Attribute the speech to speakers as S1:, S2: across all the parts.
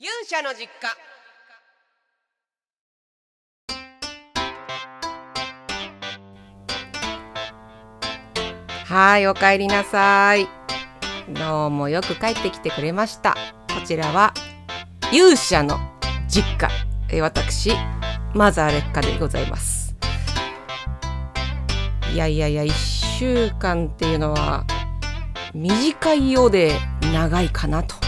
S1: 勇者の実家。はいお帰りなさい。どうもよく帰ってきてくれました。こちらは勇者の実家。え私マザー劣化でございます。いやいやいや1週間っていうのは短いようで長いかなと。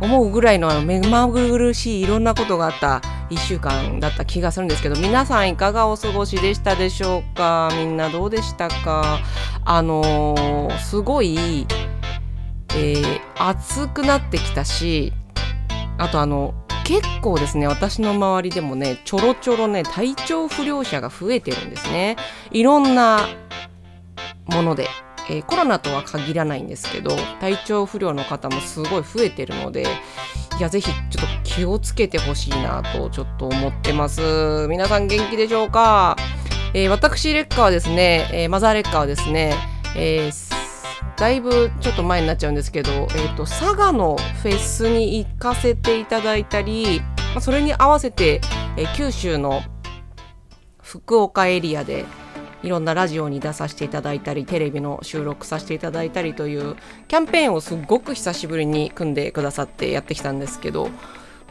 S1: 思うぐらいの目まぐるしいいろんなことがあった1週間だった気がするんですけど皆さんいかがお過ごしでしたでしょうか？みんなどうでしたか？あのー、すごい、えー、暑くなってきたしあとあの結構ですね私の周りでもねちょろちょろね体調不良者が増えてるんですね。いろんなもので。えー、コロナとは限らないんですけど体調不良の方もすごい増えてるのでいやぜひちょっと気をつけてほしいなとちょっと思ってます。皆さん元気でしょうか、えー、私レッカーはですね、えー、マザーレッカーはですね、えだいぶちょっと前になっちゃうんですけど、えーと、佐賀のフェスに行かせていただいたり、まあ、それに合わせて、え九州の福岡エリアでいろんなラジオに出させていただいたりテレビの収録させていただいたりというキャンペーンをすごく久しぶりに組んでくださってやってきたんですけど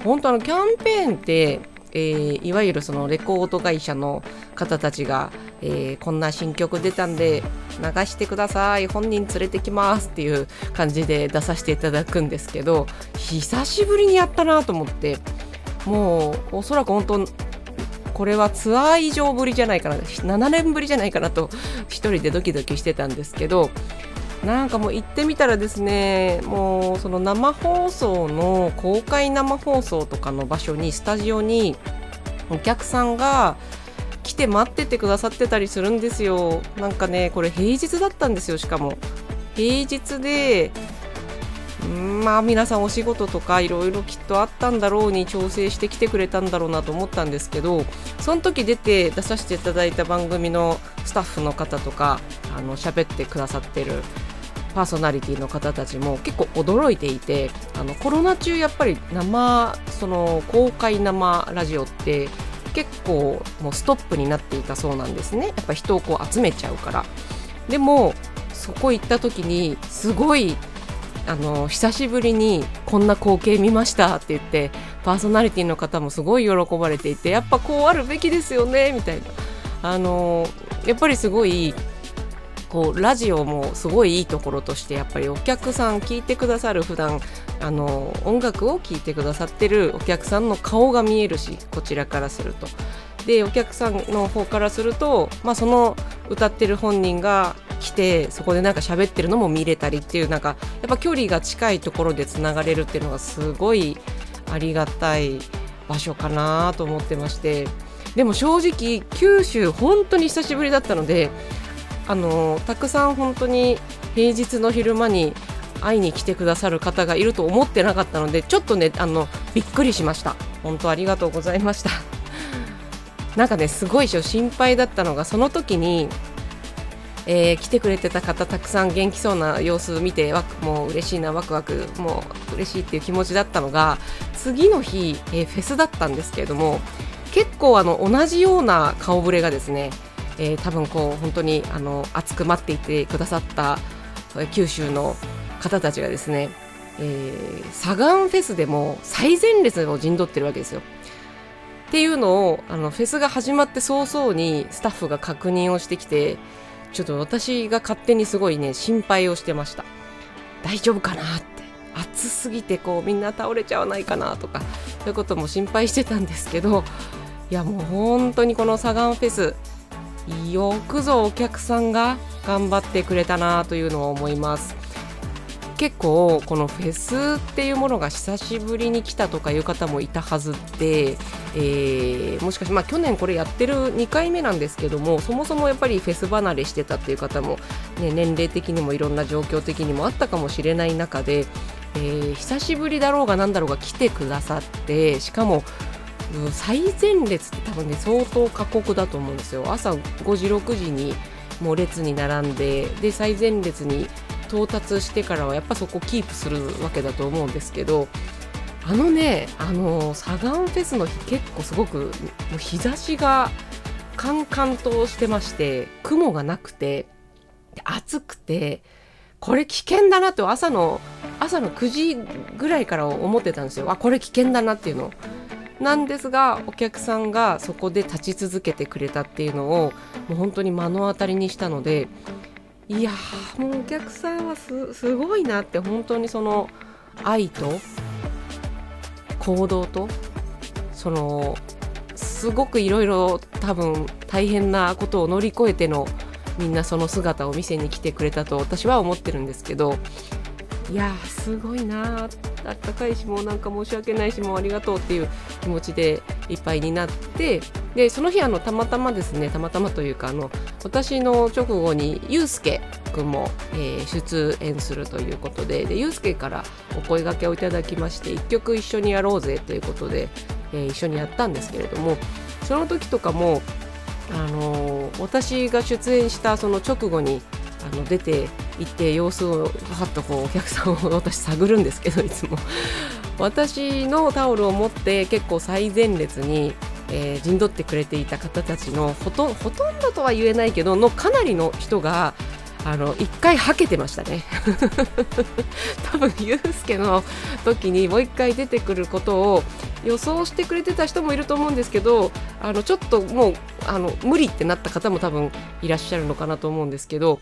S1: 本当のキャンペーンってえー、いわゆるそのレコード会社の方たちが、えー、こんな新曲出たんで流してください本人連れてきますっていう感じで出させていただくんですけど久しぶりにやったなと思ってもうおそらく本当これはツアー以上ぶりじゃないかな。7年ぶりじゃないかなと一人でドキドキしてたんですけどなんかもう行ってみたらですねもうその生放送の公開生放送とかの場所にスタジオにお客さんが来て待っててくださってたりするんですよ。なんかねこれ平日だったんですよしかも。平日でまあ皆さんお仕事とかいろいろきっとあったんだろうに調整してきてくれたんだろうなと思ったんですけどその時出て出させていただいた番組のスタッフの方とかあの喋ってくださってるパーソナリティの方たちも結構驚いていてあのコロナ中やっぱり生その公開生ラジオって結構もうストップになっていたそうなんですね。やっぱ人をこう集めちゃうから。でもそこ行った時にすごいあの久しぶりにこんな光景見ましたって言ってパーソナリティの方もすごい喜ばれていてやっぱこうあるべきですよねみたいなあのやっぱりすごいこうラジオもすごいいいところとしてやっぱりお客さん聞いてくださる普段あの音楽を聴いてくださってるお客さんの顔が見えるしこちらからすると。でお客さんの方からすると、まあ、その歌ってる本人が来てそこでなんか喋ってるのも見れたりっていうなんかやっぱ距離が近いところでつながれるっていうのがすごいありがたい場所かなと思ってまして。でも正直九州本当に久しぶりだったのであのたくさん本当に平日の昼間に会いに来てくださる方がいると思ってなかったのでちょっとねあのびっくりしました。本当ありがとうございました。なんかねすごい心配だったのがその時にえー、来てくれてた方たくさん元気そうな様子を見てわもう嬉しいなワクワクもう嬉しいっていう気持ちだったのが次の日、えー、フェスだったんですけれども結構あの同じような顔ぶれがですね、えー、多分こう本当にあの熱く待っていてくださった九州の方たちがですね、えー、サガンフェスでも最前列を陣取ってるわけですよ。っていうのをあのフェスが始まって早々にスタッフが確認をしてきてちょっと私が勝手にすごいね心配をしてました。大丈夫かなって。暑すぎてこうみんな倒れちゃわないかなとかそういうことも心配してたんですけどいやもう本当にこのサガンフェスよくぞお客さんが頑張ってくれたなというのを思います。結構このフェスっていうものが久しぶりに来たとかいう方もいたはずで、えー、もしかして、まあ、去年これやってる2回目なんですけどもそもそもやっぱりフェス離れしてたっていう方も、ね、年齢的にもいろんな状況的にもあったかもしれない中で、えー、久しぶりだろうがなんだろうが来てくださってしかも最前列って多分ね相当過酷だと思うんですよ。朝5時6時にもう列に並んでで最前列に到達してからはやっぱそこキープするわけだと思うんですけどあのねあのサガンフェスの日結構すごく日差しがカンカンとしてまして雲がなくて暑くてこれ危険だなって朝の朝の9時ぐらいから思ってたんですよ。あこれ危険だなっていうの。なんですがお客さんがそこで立ち続けてくれたっていうのをもう本当に目の当たりにしたのでいやもうお客さんはすごいなって本当にその愛と行動とそのすごくいろいろ多分大変なことを乗り越えてのみんなその姿を見せに来てくれたと私は思ってるんですけどいやすごいなあったかいしもうなんか申し訳ないしもうありがとうっていう気持ちでいっぱいになってでその日あのたまたまですねたまたまというかあの私の直後にゆうすけくんも、えー、出演するということででゆうすけからお声がけをいただきまして1曲一緒にやろうぜということで、えー、一緒にやったんですけれどもその時とかもあのー、私が出演したその直後にあの出て行って様子をはっとこうお客さんを私探るんですけどいつも。私のタオルを持って結構最前列に、えー、陣取ってくれていた方たちのほとほとんどとは言えないけどのかなりの人があの一回はけてましたね。多分ユースケの時にもう一回出てくることを予想してくれてた人もいると思うんですけどあのちょっともうあの無理ってなった方も多分いらっしゃるのかなと思うんですけど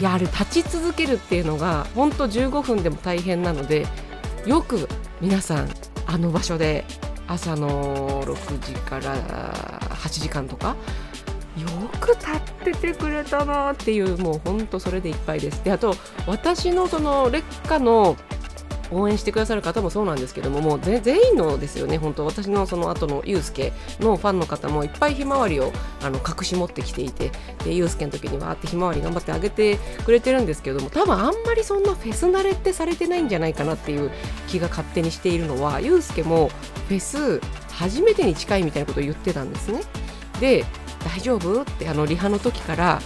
S1: いやあれ立ち続けるっていうのが本当15分でも大変なのでよく皆さんあの場所で朝の6時から8時間とかよく立っててくれたなっていうもうほんとそれでいっぱいです。であと私のその劣化の応援してくださる方もそうなんですけどももう全員のですよね本当。私のその後のユうスケのファンの方もいっぱいひまわりをあの隠し持ってきていてでユうスケの時にわーってひまわり頑張ってあげてくれてるんですけども多分あんまりそんなフェス慣れってされてないんじゃないかなっていう気が勝手にしているのはユうスケもフェス初めてに近いみたいなことを言ってたんですね。で大丈夫？ってあのリハの時から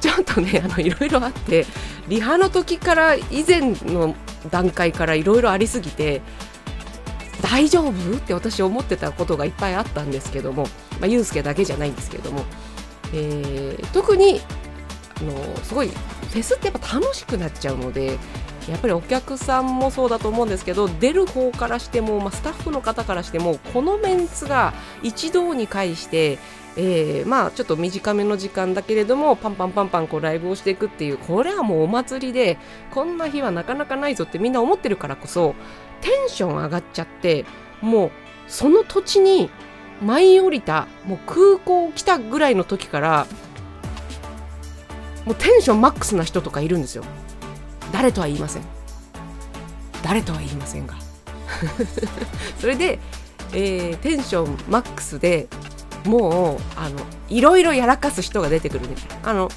S1: ちょっとねあのいろいろあってリハの時から以前の段階からいろいろありすぎて大丈夫？って私思ってたことがいっぱいあったんですけども、まあ、ユうスケだけじゃないんですけども、えー、特にあのすごいフェスってやっぱ楽しくなっちゃうのでやっぱりお客さんもそうだと思うんですけど出る方からしても、まあ、スタッフの方からしてもこのメンツが一堂に会してえー、まあちょっと短めの時間だけれどもパンパンパンパンこうライブをしていくっていうこれはもうお祭りでこんな日はなかなかないぞってみんな思ってるからこそテンション上がっちゃってもうその土地に舞い降りたもう空港来たぐらいの時からもうテンションマックスな人とかいるんですよ。誰とは言いません。誰とは言いませんが。それで、えー、テンションマックスでもうあのいろいろやらかす人が出てくるみたいなあの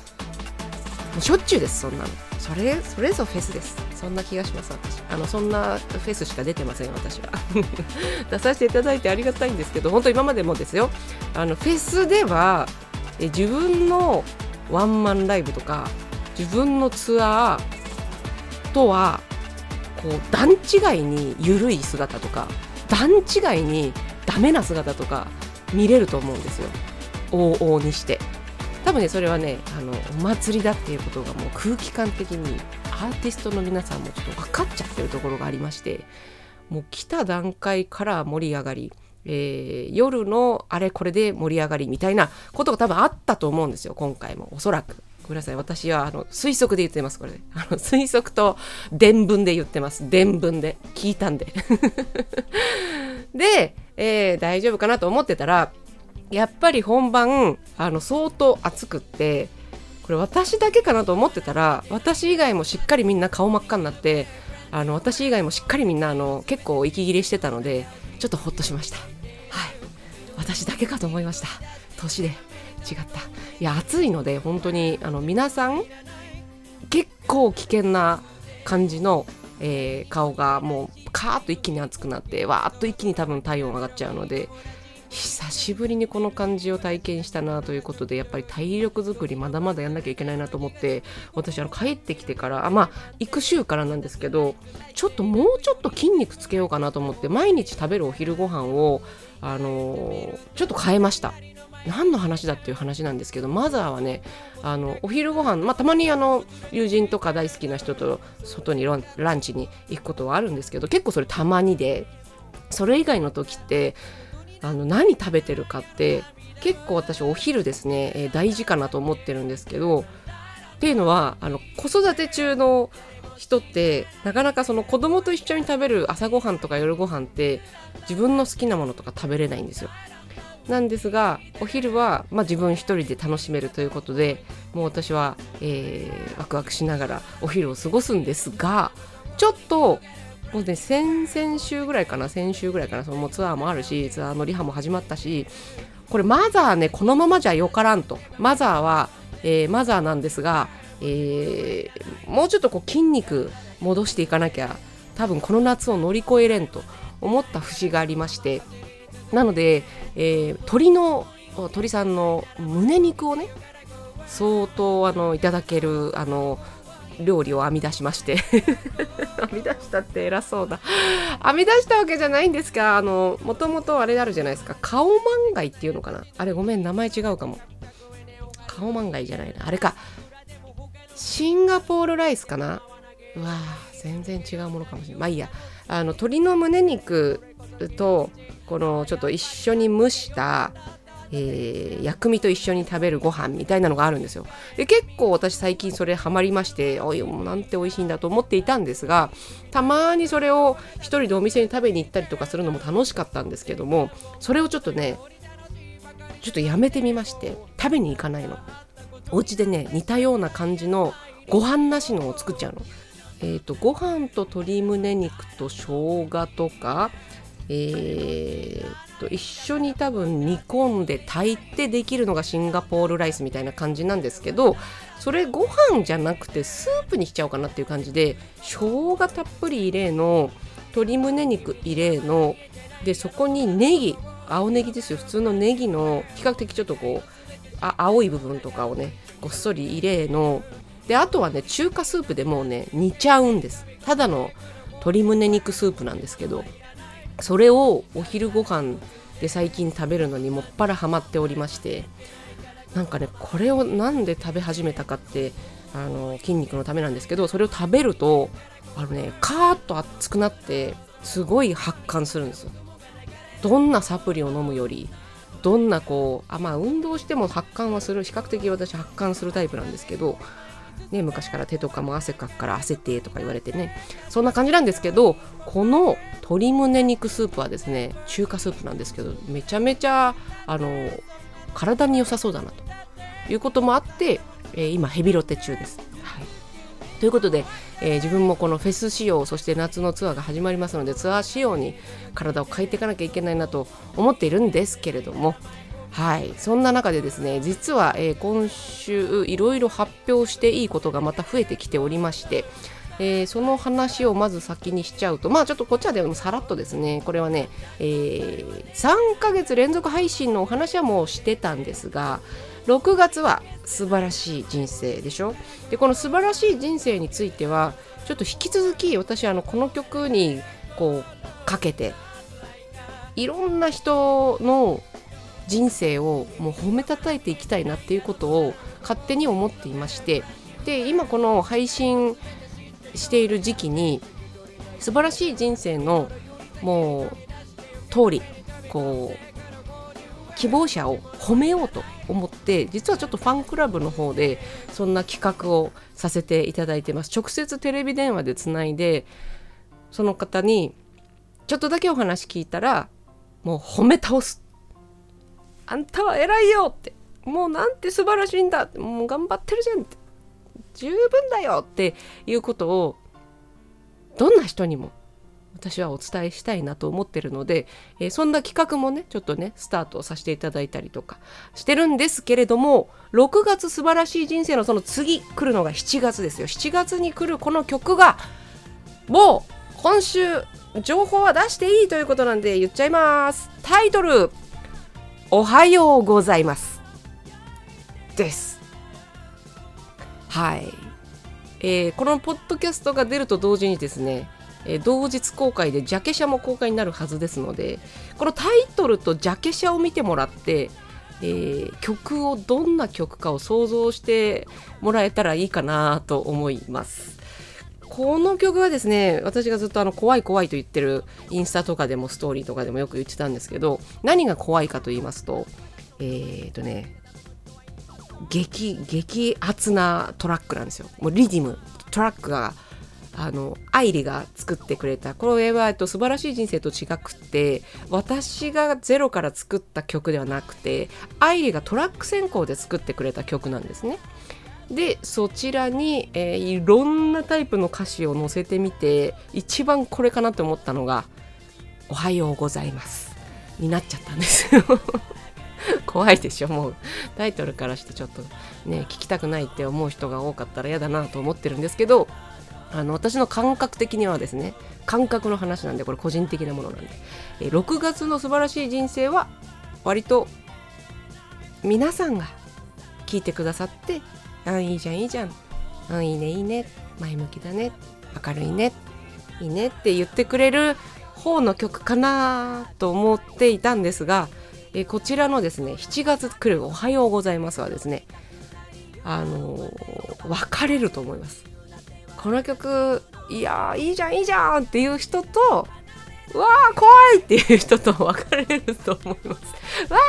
S1: しょっちゅうですそんなの。それそれぞフェスです。そんな気がします私。あのそんなフェスしか出てません私は。出させていただいてありがたいんですけど本当今までもですよ。あのフェスではえ自分のワンマンライブとか自分のツアーとはこう段違いに緩い姿とか段違いにダメな姿とか見れると思うんですよ。往々にして。多分ねそれはねあのお祭りだっていうことがもう空気感的にアーティストの皆さんもちょっと分かっちゃってるところがありましてもう来た段階から盛り上がりえー、夜のあれこれで盛り上がりみたいなことが多分あったと思うんですよ今回も。おそらく。ごめんなさい。私はあの推測で言ってますこれ。あの推測と伝聞で言ってます。伝聞で。聞いたんで。でえー、大丈夫かなと思ってたらやっぱり本番あの相当暑くってこれ私だけかなと思ってたら私以外もしっかりみんな顔真っ赤になってあの私以外もしっかりみんなあの結構息切れしてたのでちょっとほっとしました。はい。私だけかと思いました。年で違った。いや暑いので本当にあの皆さん結構危険な感じのえー、顔がもうカーッと一気に熱くなってわーっと一気に多分体温上がっちゃうので久しぶりにこの感じを体験したなということでやっぱり体力づくりまだまだやんなきゃいけないなと思って私あの帰ってきてからあまあ行く週からなんですけどちょっともうちょっと筋肉つけようかなと思って毎日食べるお昼ご飯をあのー、ちょっと変えました。何の話だっていう話なんですけどマザーはねあのお昼ご飯まあたまにあの友人とか大好きな人と外にランチに行くことはあるんですけど結構それたまにでそれ以外の時ってあの何食べてるかって結構私お昼ですね、えー、大事かなと思ってるんですけどっていうのはあの子育て中の人ってなかなかその子供と一緒に食べる朝ごはんとか夜ご飯って自分の好きなものとか食べれないんですよ。なんですがお昼は、まあ、自分一人で楽しめるということでもう私は、えー、ワクワクしながらお昼を過ごすんですがちょっともうね先々週ぐらいかな先週ぐらいかなそのもうツアーもあるしツアーのリハも始まったしこれマザーねこのままじゃよからんと。マザーは、えー、マザーなんですが、えー、もうちょっとこう筋肉戻していかなきゃ多分この夏を乗り越えれんと思った節がありましてなので、えー、鶏の鳥さんの胸肉をね相当あのいただけるあの料理を編み出しまして。編み出したって偉そうだ。編み出したわけじゃないんですがあのもともとあれあるじゃないですか。顔マンガイっていうのかな。あれごめん名前違うかも。顔マンガイじゃないな。あれか。シンガポールライスかな。うわ全然違うものかもしれない。まあいいや。あの鶏の胸肉とこのちょっと一緒に蒸したえー、薬味と一緒に食べるご飯みたいなのがあるんですよ。で結構私最近それハマりましておいなんて美味しいんだと思っていたんですがたまにそれを一人でお店に食べに行ったりとかするのも楽しかったんですけどもそれをちょっとねちょっとやめてみまして食べに行かないの。お家でね似たような感じのご飯なしのを作っちゃうの。えーと、ご飯と鶏胸肉と生姜とか、えー、と一緒に多分煮込んで炊いてできるのがシンガポールライスみたいな感じなんですけどそれご飯じゃなくてスープにしちゃおうかなっていう感じで生姜たっぷり入れの鶏胸肉入れのでそこにネギ青ネギですよ。普通のネギの比較的ちょっとこうあ青い部分とかをねごっそり入れのであとはね中華スープでもうね煮ちゃうんです。ただの鶏胸肉スープなんですけどそれをお昼ご飯で最近食べるのにもっぱらハマっておりましてなんかねこれをなんで食べ始めたかってあの筋肉のためなんですけどそれを食べるとあのねカーッと熱くなってすごい発汗するんですよ。どんなサプリを飲むよりどんなこうあまあ運動しても発汗はする比較的私発汗するタイプなんですけどね、昔から手とかも汗かくから汗てとか言われてねそんな感じなんですけどこの鶏胸肉スープはですね中華スープなんですけどめちゃめちゃあの体に良さそうだなということもあって、えー、今ヘビロテ中です。はい、ということで、えー、自分もこのフェス仕様そして夏のツアーが始まりますのでツアー仕様に体を変えていかなきゃいけないなと思っているんですけれどもはい。そんな中でですね実は、えー、今週いろいろ発表していいことがまた増えてきておりましてえー、その話をまず先にしちゃうとまあちょっとこっちはでもさらっとですねこれはね、えー、3ヶ月連続配信のお話はもうしてたんですが6月は素晴らしい人生でしょ？でこの素晴らしい人生についてはちょっと引き続き私あのこの曲にこうかけていろんな人の人生をもう褒めたたえていきたいなっていうことを勝手に思っていましてで今この配信している時期に素晴らしい人生のもう通りこう希望者を褒めようと思って実はちょっとファンクラブの方でそんな企画をさせていただいてます。直接テレビ電話でつないでその方にちょっとだけお話聞いたらもう褒め倒すあんたは偉いよって。もうなんて素晴らしいんだって。もう頑張ってるじゃんって。十分だよっていうことをどんな人にも私はお伝えしたいなと思ってるので、えー、そんな企画もねちょっとねスタートさせていただいたりとかしてるんですけれども6月素晴らしい人生のその次来るのが7月ですよ。7月に来るこの曲がもう今週情報は出していいということなんで言っちゃいます。タイトル。おはようございます。です。はい。えー、このポッドキャストが出ると同時にですね、えー、同日公開でジャケ写も公開になるはずですのでこのタイトルとジャケ写を見てもらって、えー、曲をどんな曲かを想像してもらえたらいいかなと思います。この曲はですね私がずっとあの怖い怖いと言ってるインスタとかでもストーリーとかでもよく言ってたんですけど何が怖いかと言いますとえっ、ー、とね激激アツなトラックなんですよもうリディムトラックがあの愛理が作ってくれたこれは、えっと、素晴らしい人生と違くて私がゼロから作った曲ではなくて愛理がトラック先行で作ってくれた曲なんですね。でそちらに、えー、いろんなタイプの歌詞を載せてみて一番これかなって思ったのが「おはようございます」になっちゃったんですよ。怖いでしょもう。タイトルからしてちょっとね聞きたくないって思う人が多かったら嫌だなと思ってるんですけどあの私の感覚的にはですね感覚の話なんでこれ個人的なものなんで。え6月の素晴らしい人生は割と皆さんが聞いてくださってあいいじゃんいいじゃん。あいいねいいね。前向きだね。明るいね。いいねって言ってくれる方の曲かなと思っていたんですがえこちらのですね7月来る「おはようございます」はですねあのー、分かれると思います。この曲いやいいじゃんいいじゃんっていう人とうわー怖いっていう人と分かれると思います。わ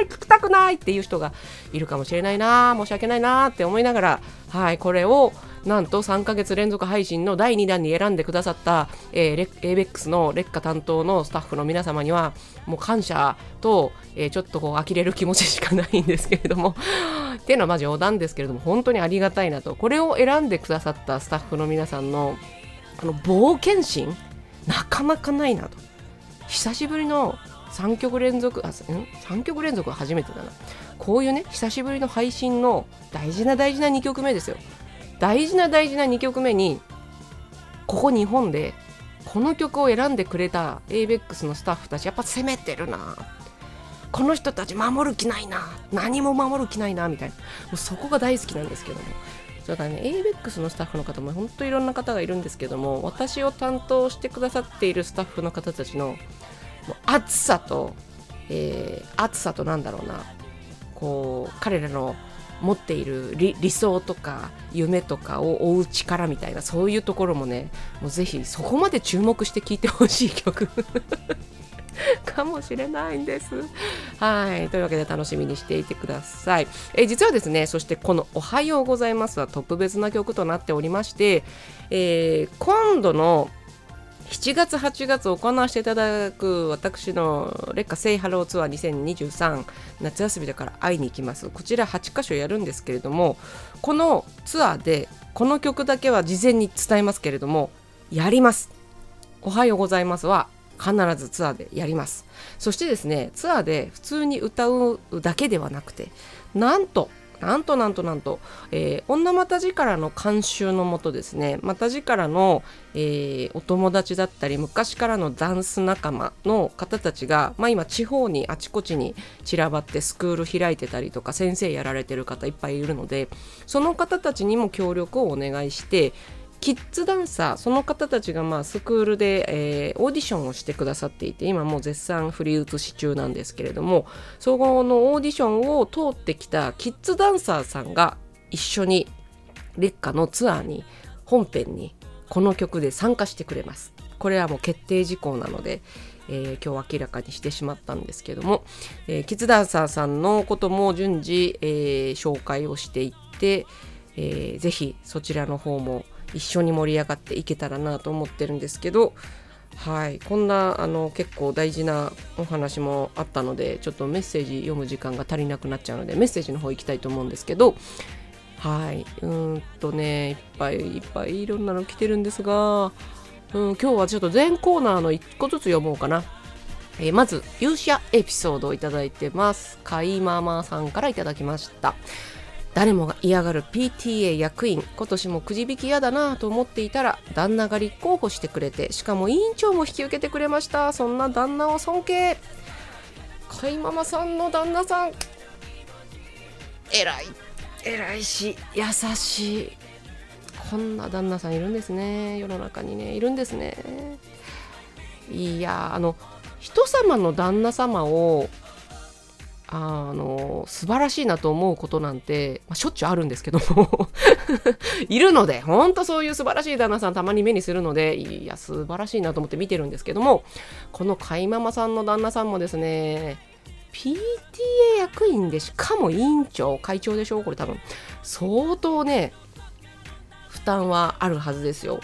S1: い聞きたくないっていう人がいるかもしれないな申し訳ないなって思いながらはいこれをなんと3ヶ月連続配信の第2弾に選んでくださった、えー、ABEX の劣化担当のスタッフの皆様にはもう感謝と、えー、ちょっとこう呆れる気持ちしかないんですけれどもっていうのはまあ冗談ですけれども本当にありがたいなとこれを選んでくださったスタッフの皆さんのあの冒険心なかなかないなと久しぶりの3曲連続あん？3曲連続は初めてだな。こういうね久しぶりの配信の大事な大事な2曲目ですよ。大事な大事な2曲目にここ日本でこの曲を選んでくれた ABEX のスタッフたちやっぱ攻めてるな。この人たち守る気ないな。何も守る気ないなみたいな。もうそこが大好きなんですけども。それからね ABEX のスタッフの方も本当いろんな方がいるんですけども私を担当してくださっているスタッフの方たちの熱さと、えー、熱さとなんだろうなこう彼らの持っている理想とか夢とかを追う力みたいなそういうところもねもうぜひそこまで注目して聴いてほしい曲 かもしれないんです。はい。というわけで楽しみにしていてください。え実はですね、そしてこのおはようございますは特別な曲となっておりまして、えー、今度の7月8月行わせていただく私の劣化セイハローツアー2023夏休みだから会いに行きます。こちら8箇所やるんですけれどもこのツアーでこの曲だけは事前に伝えますけれどもやります。おはようございますは必ずツアーでやります。そしてですねツアーで普通に歌うだけではなくてなんとなんとなんとなんと、えー、女また力の監修のもとですね。また力の、えー、お友達だったり昔からのダンス仲間の方たちが、まあ、今地方にあちこちに散らばってスクール開いてたりとか先生やられてる方いっぱいいるのでその方たちにも協力をお願いしてキッズダンサーその方たちがまあスクールで、えー、オーディションをしてくださっていて今もう絶賛振り写し中なんですけれどもそこのオーディションを通ってきたキッズダンサーさんが一緒に劣化のツアーに本編にこの曲で参加してくれます。これはもう決定事項なので、えー、今日明らかにしてしまったんですけども、えー、キッズダンサーさんのことも順次、えー、紹介をしていって、えー、ぜひそちらの方も一緒に盛り上がっていけたらなと思ってるんですけどはいこんなあの結構大事なお話もあったのでちょっとメッセージ読む時間が足りなくなっちゃうのでメッセージの方行きたいと思うんですけどはいうんとねいっぱいいっぱいいろんなの来てるんですが、うん、今日はちょっと全コーナーの1個ずつ読もうかな。えー、まず勇者エピソードをいただいてます。かいママさんからいただきました。誰もが嫌がる PTA 役員今年もくじ引き嫌だなと思っていたら旦那が立候補してくれてしかも委員長も引き受けてくれました。そんな旦那を尊敬。飼いママさんの旦那さん。偉い。偉いし優しい。こんな旦那さんいるんですね。世の中にね。いるんですね。いやあの人様の旦那様をあの素晴らしいなと思うことなんて、まあ、しょっちゅうあるんですけども。いるのでほんとそういう素晴らしい旦那さんたまに目にするのでいや素晴らしいなと思って見てるんですけどもこの飼いママさんの旦那さんもですね PTA 役員でしかも委員長会長でしょ？これ多分。相当ね負担はあるはずですよ。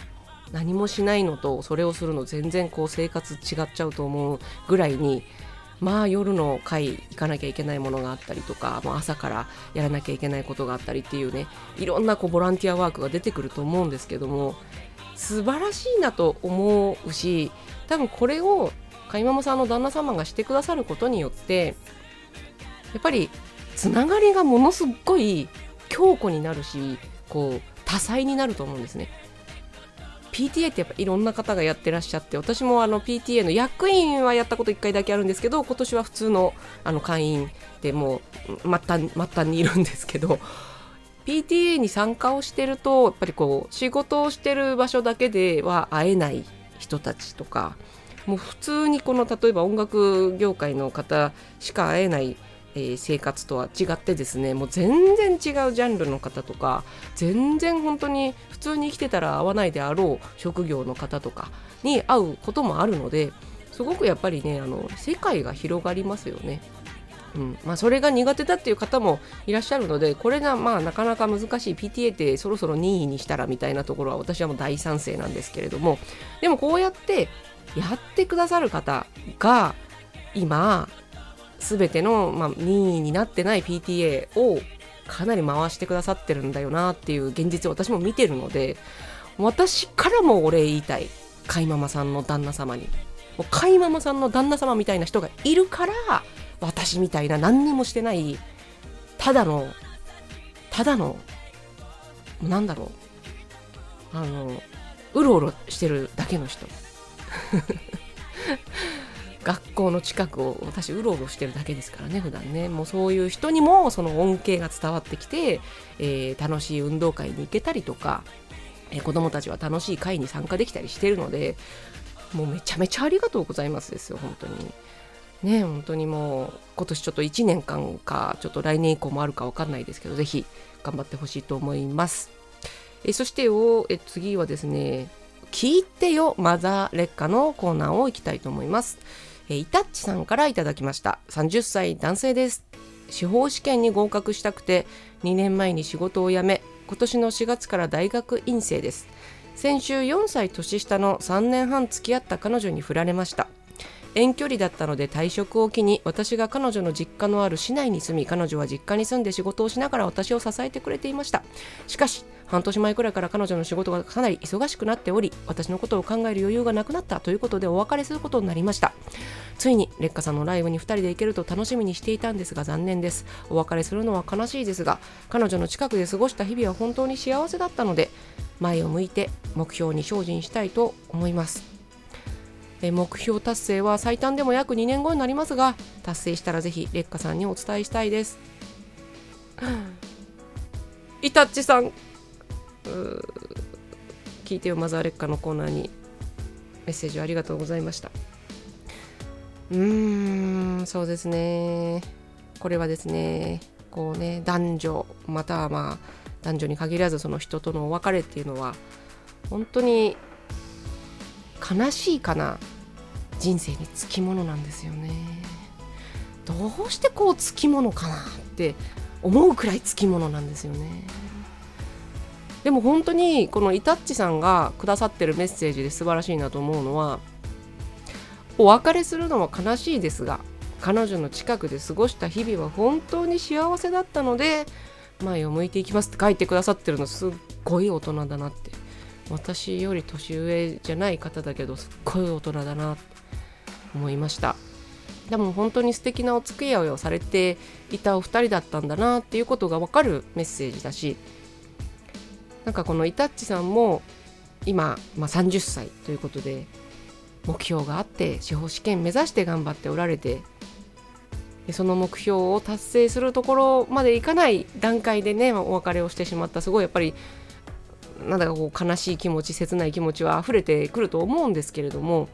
S1: 何もしないのとそれをするの全然こう生活違っちゃうと思うぐらいにまあ夜の会行かなきゃいけないものがあったりとかもう朝からやらなきゃいけないことがあったりっていうねいろんなこうボランティアワークが出てくると思うんですけども素晴らしいなと思うし多分これをかいままさんの旦那様がしてくださることによってやっぱりつながりがものすごい強固になるしこう多彩になると思うんですね。PTA ってやっぱいろんな方がやってらっしゃって私もあの PTA の役員はやったこと1回だけあるんですけど今年は普通のあの会員でもう末端末端にいるんですけど PTA に参加をしてるとやっぱりこう仕事をしてる場所だけでは会えない人たちとかもう普通にこの例えば音楽業界の方しか会えないえ、生活とは違ってですねもう全然違うジャンルの方とか全然本当に普通に生きてたら会わないであろう職業の方とかに会うこともあるのですごくやっぱりねあの世界が広がりますよね。うんまあ、それが苦手だっていう方もいらっしゃるのでこれがまあなかなか難しい PTA ってそろそろ任意にしたらみたいなところは私はもう大賛成なんですけれどもでもこうやってやってくださる方が今全ての、まあ、任意になってない PTA をかなり回してくださってるんだよなっていう現実を私も見てるので私からもお礼言いたい飼いママさんの旦那様に。飼いママさんの旦那様みたいな人がいるから私みたいな何にもしてないただのただのなんだろう。あのうろうろしてるだけの人。学校の近くを私うろうろしてるだけですからね普段ねもうそういう人にもその恩恵が伝わってきて、えー、楽しい運動会に行けたりとか、えー、子どもたちは楽しい会に参加できたりしてるのでもうめちゃめちゃありがとうございますですよ本当に。ね本当にもう今年ちょっと1年間かちょっと来年以降もあるか分かんないですけど是非頑張ってほしいと思います。えそしておえ次はですね聞いてよマザー劣化のコーナーをいきたいと思います。えイタッチさんからいただきました。30歳男性です。司法試験に合格したくて2年前に仕事を辞め今年の4月から大学院生です。先週4歳年下の3年半付き合った彼女に振られました。遠距離だったので退職を機に私が彼女の実家のある市内に住み彼女は実家に住んで仕事をしながら私を支えてくれていました。しかし半年前くらいから彼女の仕事がかなり忙しくなっており私のことを考える余裕がなくなったということでお別れすることになりました。ついに劣化さんのライブに2人で行けると楽しみにしていたんですが残念です。お別れするのは悲しいですが彼女の近くで過ごした日々は本当に幸せだったので前を向いて目標に精進したいと思います。目標達成は最短でも約2年後になりますが達成したらぜひ劣化さんにお伝えしたいです。イタッチさん。聞いてよマザー劣化のコーナーに。メッセージありがとうございました。うーんそうですね。これはですねこうね男女またはまあ男女に限らずその人とのお別れっていうのは本当に悲しいかな人生につきものなんですよね。どうしてこうつきものかなって思うくらいつきものなんですよね。でも本当にこのイタッチさんがくださってるメッセージで素晴らしいなと思うのはお別れするのは悲しいですが彼女の近くで過ごした日々は本当に幸せだったので前を向いていきますって書いてくださってるのすっごい大人だなって。私より年上じゃない方だけどすっごい大人だなって。思いました。でも本当に素敵なお付き合いをされていたお二人だったんだなっていうことが分かるメッセージだしなんかこのイタッチさんも今、まあ、30歳ということで目標があって司法試験目指して頑張っておられてその目標を達成するところまでいかない段階でねお別れをしてしまったすごいやっぱりなんだかこう悲しい気持ち切ない気持ちは溢れてくると思うんですけれども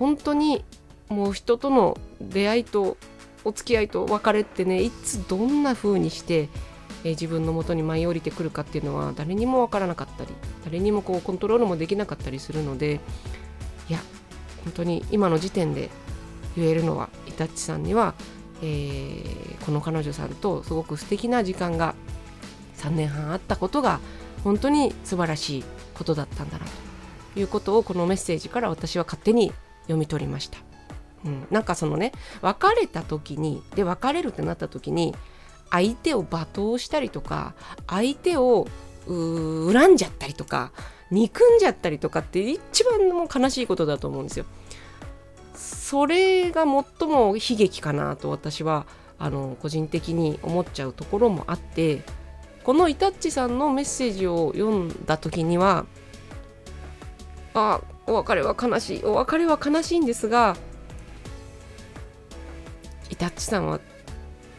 S1: 本当にもう人との出会いとお付き合いと別れってねいつどんな風にして、えー、自分のもとに舞い降りてくるかっていうのは誰にも分からなかったり誰にもこうコントロールもできなかったりするのでいや本当に今の時点で言えるのはイタッチさんには、えー、この彼女さんとすごく素敵な時間が3年半あったことが本当に素晴らしいことだったんだなということをこのメッセージから私は勝手に読み取りました。うん、なんかそのね別れた時にで別れるってなった時に相手を罵倒したりとか相手を恨んじゃったりとか憎んじゃったりとかって一番も悲しいことだと思うんですよ。それが最も悲劇かなと私はあの個人的に思っちゃうところもあってこのイタッチさんのメッセージを読んだ時にはあお別れは悲しい。お別れは悲しいんですがイタッチさんは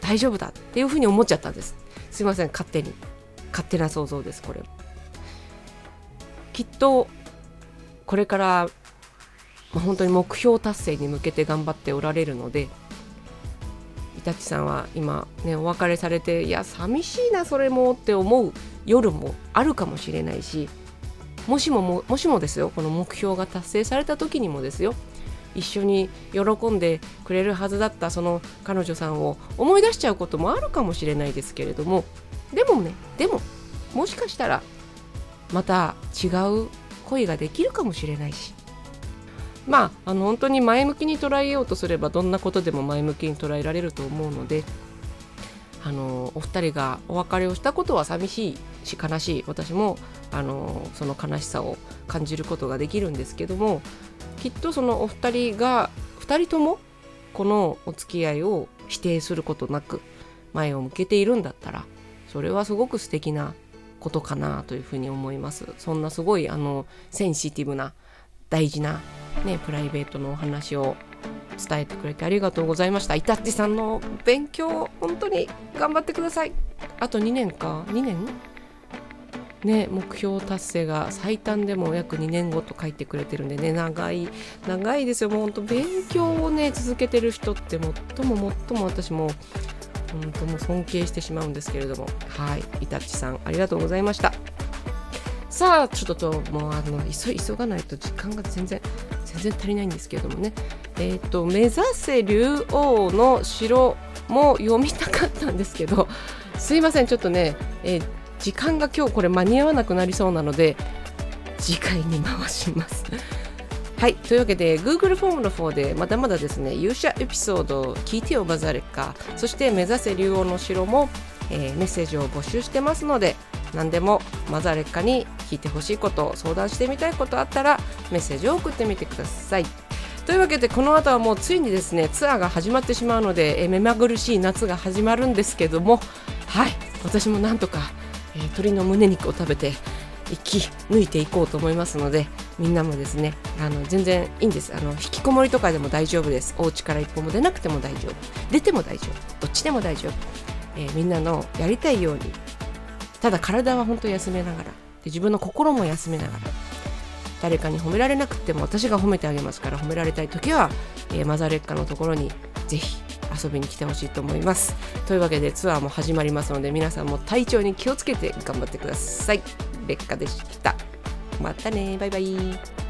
S1: 大丈夫だっていうふうに思っちゃったんです。すいません勝手に。勝手な想像ですこれ。きっとこれからま、本当に目標達成に向けて頑張っておられるのでイタチさんは今ねお別れされていや寂しいなそれもって思う夜もあるかもしれないしもしもももしもですよこの目標が達成された時にもですよ一緒に喜んでくれるはずだったその彼女さんを思い出しちゃうこともあるかもしれないですけれどもでもねでももしかしたらまた違う恋ができるかもしれないしまああの本当に前向きに捉えようとすればどんなことでも前向きに捉えられると思うのであのお二人がお別れをしたことは寂しいし悲しい。私もあのその悲しさを感じることができるんですけどもきっとそのお二人が2人ともこのお付き合いを否定することなく前を向けているんだったらそれはすごく素敵なことかなというふうに思います。そんなすごいあのセンシティブな大事なね、プライベートのお話を伝えてくれてありがとうございました。イタッチさんの勉強、本当に頑張ってください。あと2年か ?2 年？ね、目標達成が最短でも約2年後と書いてくれてるんでね、長い、長いですよ。もう本当勉強をね、続けてる人って最も最も私も本当もう尊敬してしまうんですけれども、はい、イタッチさんありがとうございました。さあちょっともうあの急急がないと時間が全然全然足りないんですけれどもねえっ、ー、と「目指せ竜王の城」も読みたかったんですけど すいませんちょっとね、えー、時間が今日これ間に合わなくなりそうなので次回に回します。はい。というわけで、Google フォームの方で、まだまだですね、勇者エピソード、聞いてよバザレッカ、そして目指せ竜王の城も、えー、メッセージを募集してますので、何でもマザレッカに聞いてほしいこと相談してみたいことあったらメッセージを送ってみてください。というわけでこの後はもうついにですねツアーが始まってしまうので、え目まぐるしい夏が始まるんですけどもはい私もなんとか、えー、鶏の胸肉を食べて生き抜いていこうと思いますのでみんなもですねあの全然いいんです。あの引きこもりとかでも大丈夫です。お家から一歩も出なくても大丈夫。出ても大丈夫。どっちでも大丈夫、えー、みんなのやりたいようにただ体は本当休めながら。で自分の心も休めながら。誰かに褒められなくても私が褒めてあげますから褒められたい時は、えー、マザーレッカのところにぜひ遊びに来てほしいと思います。というわけでツアーも始まりますので皆さんも体調に気をつけて頑張ってください。レッカでした。またね。バイバイ。